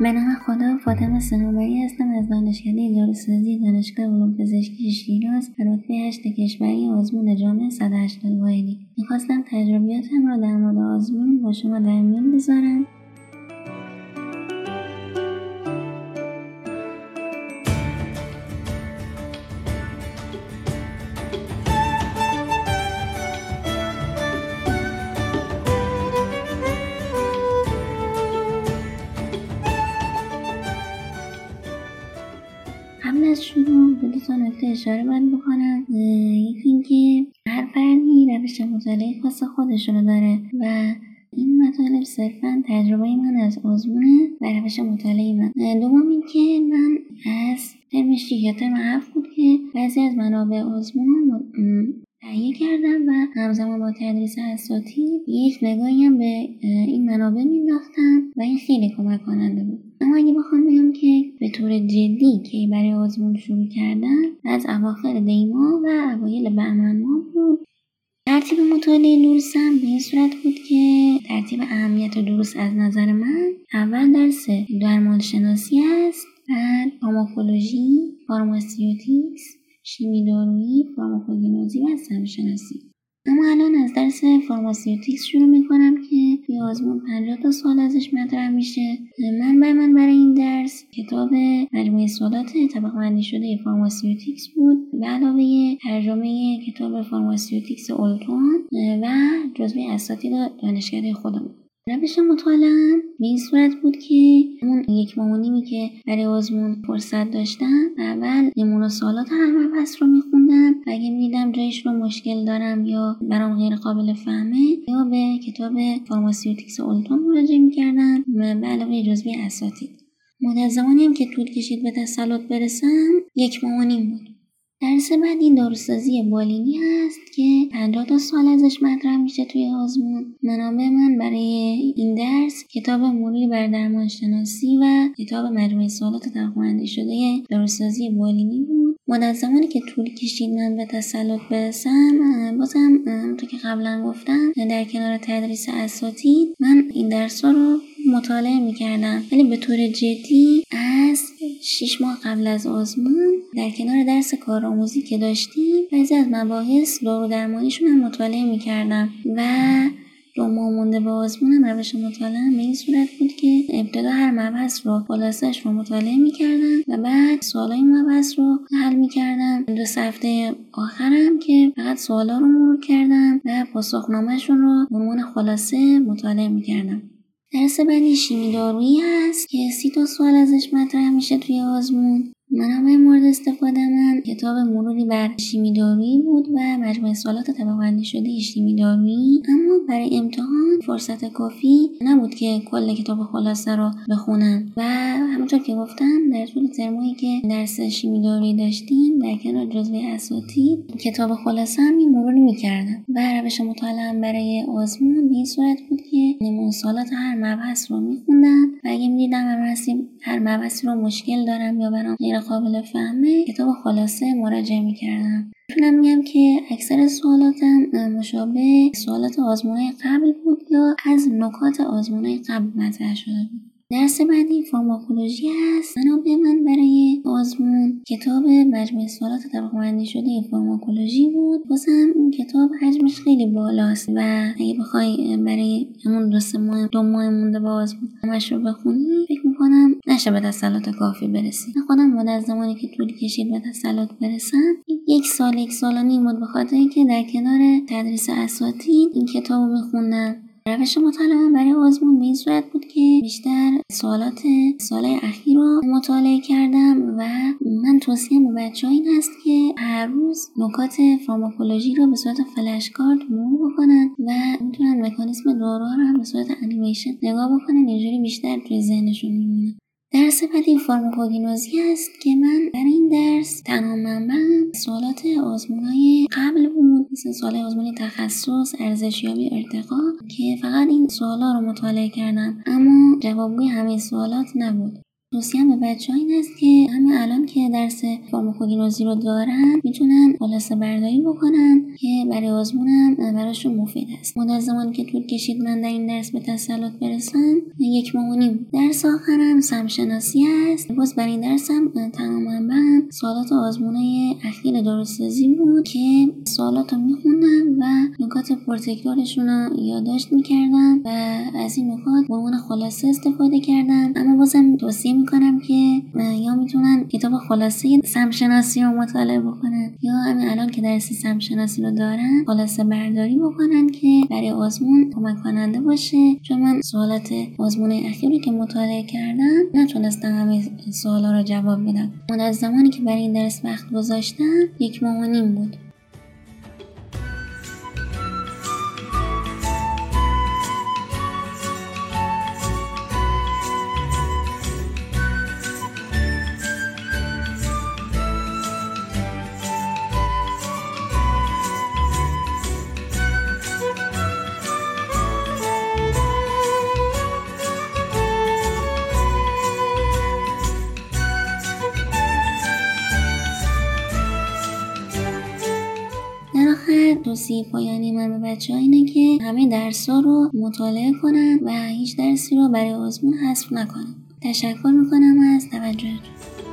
به نام خدا فاطمه سنوبری هستم. از دانشکده داروسازی دانشگاه علوم پزشکی شیراز و رتبه هشت کشوری آزمون جامعه 180 واحدی. می‌خواستم تجربیاتم را در مورد آزمون با شما در میان بذارم. اشاره باید بکنم یکی اینکه هر فردی روش مطالعه خاص خودش رو داره و این مطالب صرفا تجربه من از آزمونه و روش مطالعه من. دوم اینکه من از ترم شیش یا ترم هفت بود که بعضی از منابع آزمون تهیه کردم و همزمان با تدریس اساتید یک نگاهی هم به این منابع مینداختم و این خیلی کمک کننده بود. اما اگه بخوام بگم که به طور جدی که برای آزمون شروع کردن از اواخر دیما و اوایل بهمن ماه بود. ترتیب مطالعه دروسم به این صورت بود که ترتیب اهمیت دروس از نظر من اول درس درمان شناسی است بعد فارماکولوژی pharmaceutics شیمی دارویی فارماکوگنوزی و شناسی اما الان از درس pharmaceutics شروع می‌کنم که توی آزمون 50 تا سوال ازش مطرح میشه. من بر من برای این درس کتاب مجموعه سوالات طبقه بندی شده pharmaceutics بود به علاوه ترجمه کتاب pharmaceutics Aulton و جزوه اساتید دانشکده خودم روش مطالعه به این صورت بود که اون یک ماه که برای آزمون فرصت داشتم اول نمونه سوالات هر مبحث رو میخوندم و اگه می‌دیدم جاییش رو مشکل دارم یا برام غیر قابل فهمه یا به کتاب pharmaceutics Aulton مراجعه می‌کردم به علاوه جزوی اساتید. مدت زمانی که طول کشید به تسلط برسم یک ماه بود. درس بعد این داروسازی بالینی هست که 50 تا سال ازش مطرح میشه توی آزمون. منابع من برای این درس کتاب مروری بر درمان شناسی و کتاب مجموعه سوالات تقویندی شده داروسازی بالینی بود. مدت زمانی که طول کشید من به تسلط برسم بازم همونطور که قبلا گفتم در کنار تدریس اساتید من این درس رو مطالعه می‌کردم. ولی به طور جدی شیش ماه قبل از آزمون در کنار درس کارآموزی که داشتیم بعضی از مباحث دارو درمانیشون هم مطالعه می‌کردم و دو ماه مونده به آزمونم روش مطالعه به این صورت بود که ابتدا هر مبحث رو خلاصش رو مطالعه می‌کردم و بعد سوالای مبحث رو حل می‌کردم. دو هفته آخرم که فقط سوالا رو مرور کردم و پاسخنامهشون رو عنوان خلاصه مطالعه می‌کردم. درس بعدی شیمی دارویی هست که سی تا سوال ازش مطرح میشه توی آزمون. منابع مورد استفاده من. کتاب مروری بر شیمی دارویی بود و مجموعه سوالات طبقه شده شیمی دارویی. اما برای امتحان فرصت کافی نبود که کل کتاب خلاصه رو بخونم و همونطور که گفتم در طول ترمایی که درس شیمی دارویی داشتیم در کنار جزوه اساتید کتاب خلاصه هم مروری می‌کردم و روش مطالعه برای آزمون به این صورت بود که نمونه سوالات هر مبحث رو میخوندم و اگه می‌دیدم هر مبحثی رو مشکل دارم یا برام غیر قابل فهمه کتاب خلاصه مراجعه می‌کردم. می‌تونم میگم که اکثر سوالاتم مشابه سوالات آزمونهای قبل بود یا از نکات آزمونهای قبل مطرح شده بود؟ درس بعدی فارماکولوژی هست. منابع من برای آزمون کتاب مجموعه سوالات طبقه شده فارماکولوژی بود. بازم این کتاب حجمش خیلی بالاست و اگه بخوای برای همون دو سه ماه دو ماه مونده با آزمون همش رو بخونی فکر می‌کنم نشه به تسلط کافی برسی. من خودم بعد از زمانی که طول کشید به تسلط برسم یک سال یک سال و نیم بود به خاطر اینکه در کنار تدریس اساتید این کتاب رو میخوندم. روش مطالعه برای آزمون به این صورت بود که بیشتر سوالات سالهای اخیر رو مطالعه کردم و من توصیه به بچه این هست که هر روز نکات فارماکولوژی رو به صورت فلش کارت مرور بکنن و می‌تونن مکانیسم دارو رو هم به صورت انیمیشن نگاه بکنن. اینجوری بیشتر توی ذهنشون میمونه. درس بعدی است که من برای این درس تنها منبعم سوالات آزمونهای قبل بود مثل سوال آزمون تخصص ارزشیابی ارتقا که فقط این سوالا رو مطالعه کردم اما جوابگوی همه سوالات نبود. توصیم به بچه این است که همه الان که درس فارماکوگنوزی رو دارن می‌تونن خلاصه برداری بکنن که برای آزمونم براشون مفید است. مدت زمانی که طول کشید من در این درس به تسلط برسم یک ماه درس آخرم سمشناسی است. باز برای این درسم تمام منبعم سوالات آزمونه اخیر درستازی بود که سوالات رو میخوندم و نکات پرتکرارشون رو یادداشت می‌کردم و از این نکات به عنوان خلاصه استفاده کردم. اما بازم توصیه می‌کنم که یا می‌تونن کتاب خلاصه سمشناسی رو مطالعه بکنن یا همین الان که درسی سمشناسی رو دارن خلاصه برداری بکنن که برای آزمون کمک کننده باشه. چون من سوالات آزمون اخیری که مطالعه کردم نتونستم همه سوالا رو جواب بدم. من از زمانی که برای این درس وقت گذاشتم یک ماه و نیم بود. توصیه پایانی من به بچه ها اینه که همه درس ها رو مطالعه کنن و هیچ درسی رو برای آزمون حذف نکنن. تشکر می‌کنم از توجهتون.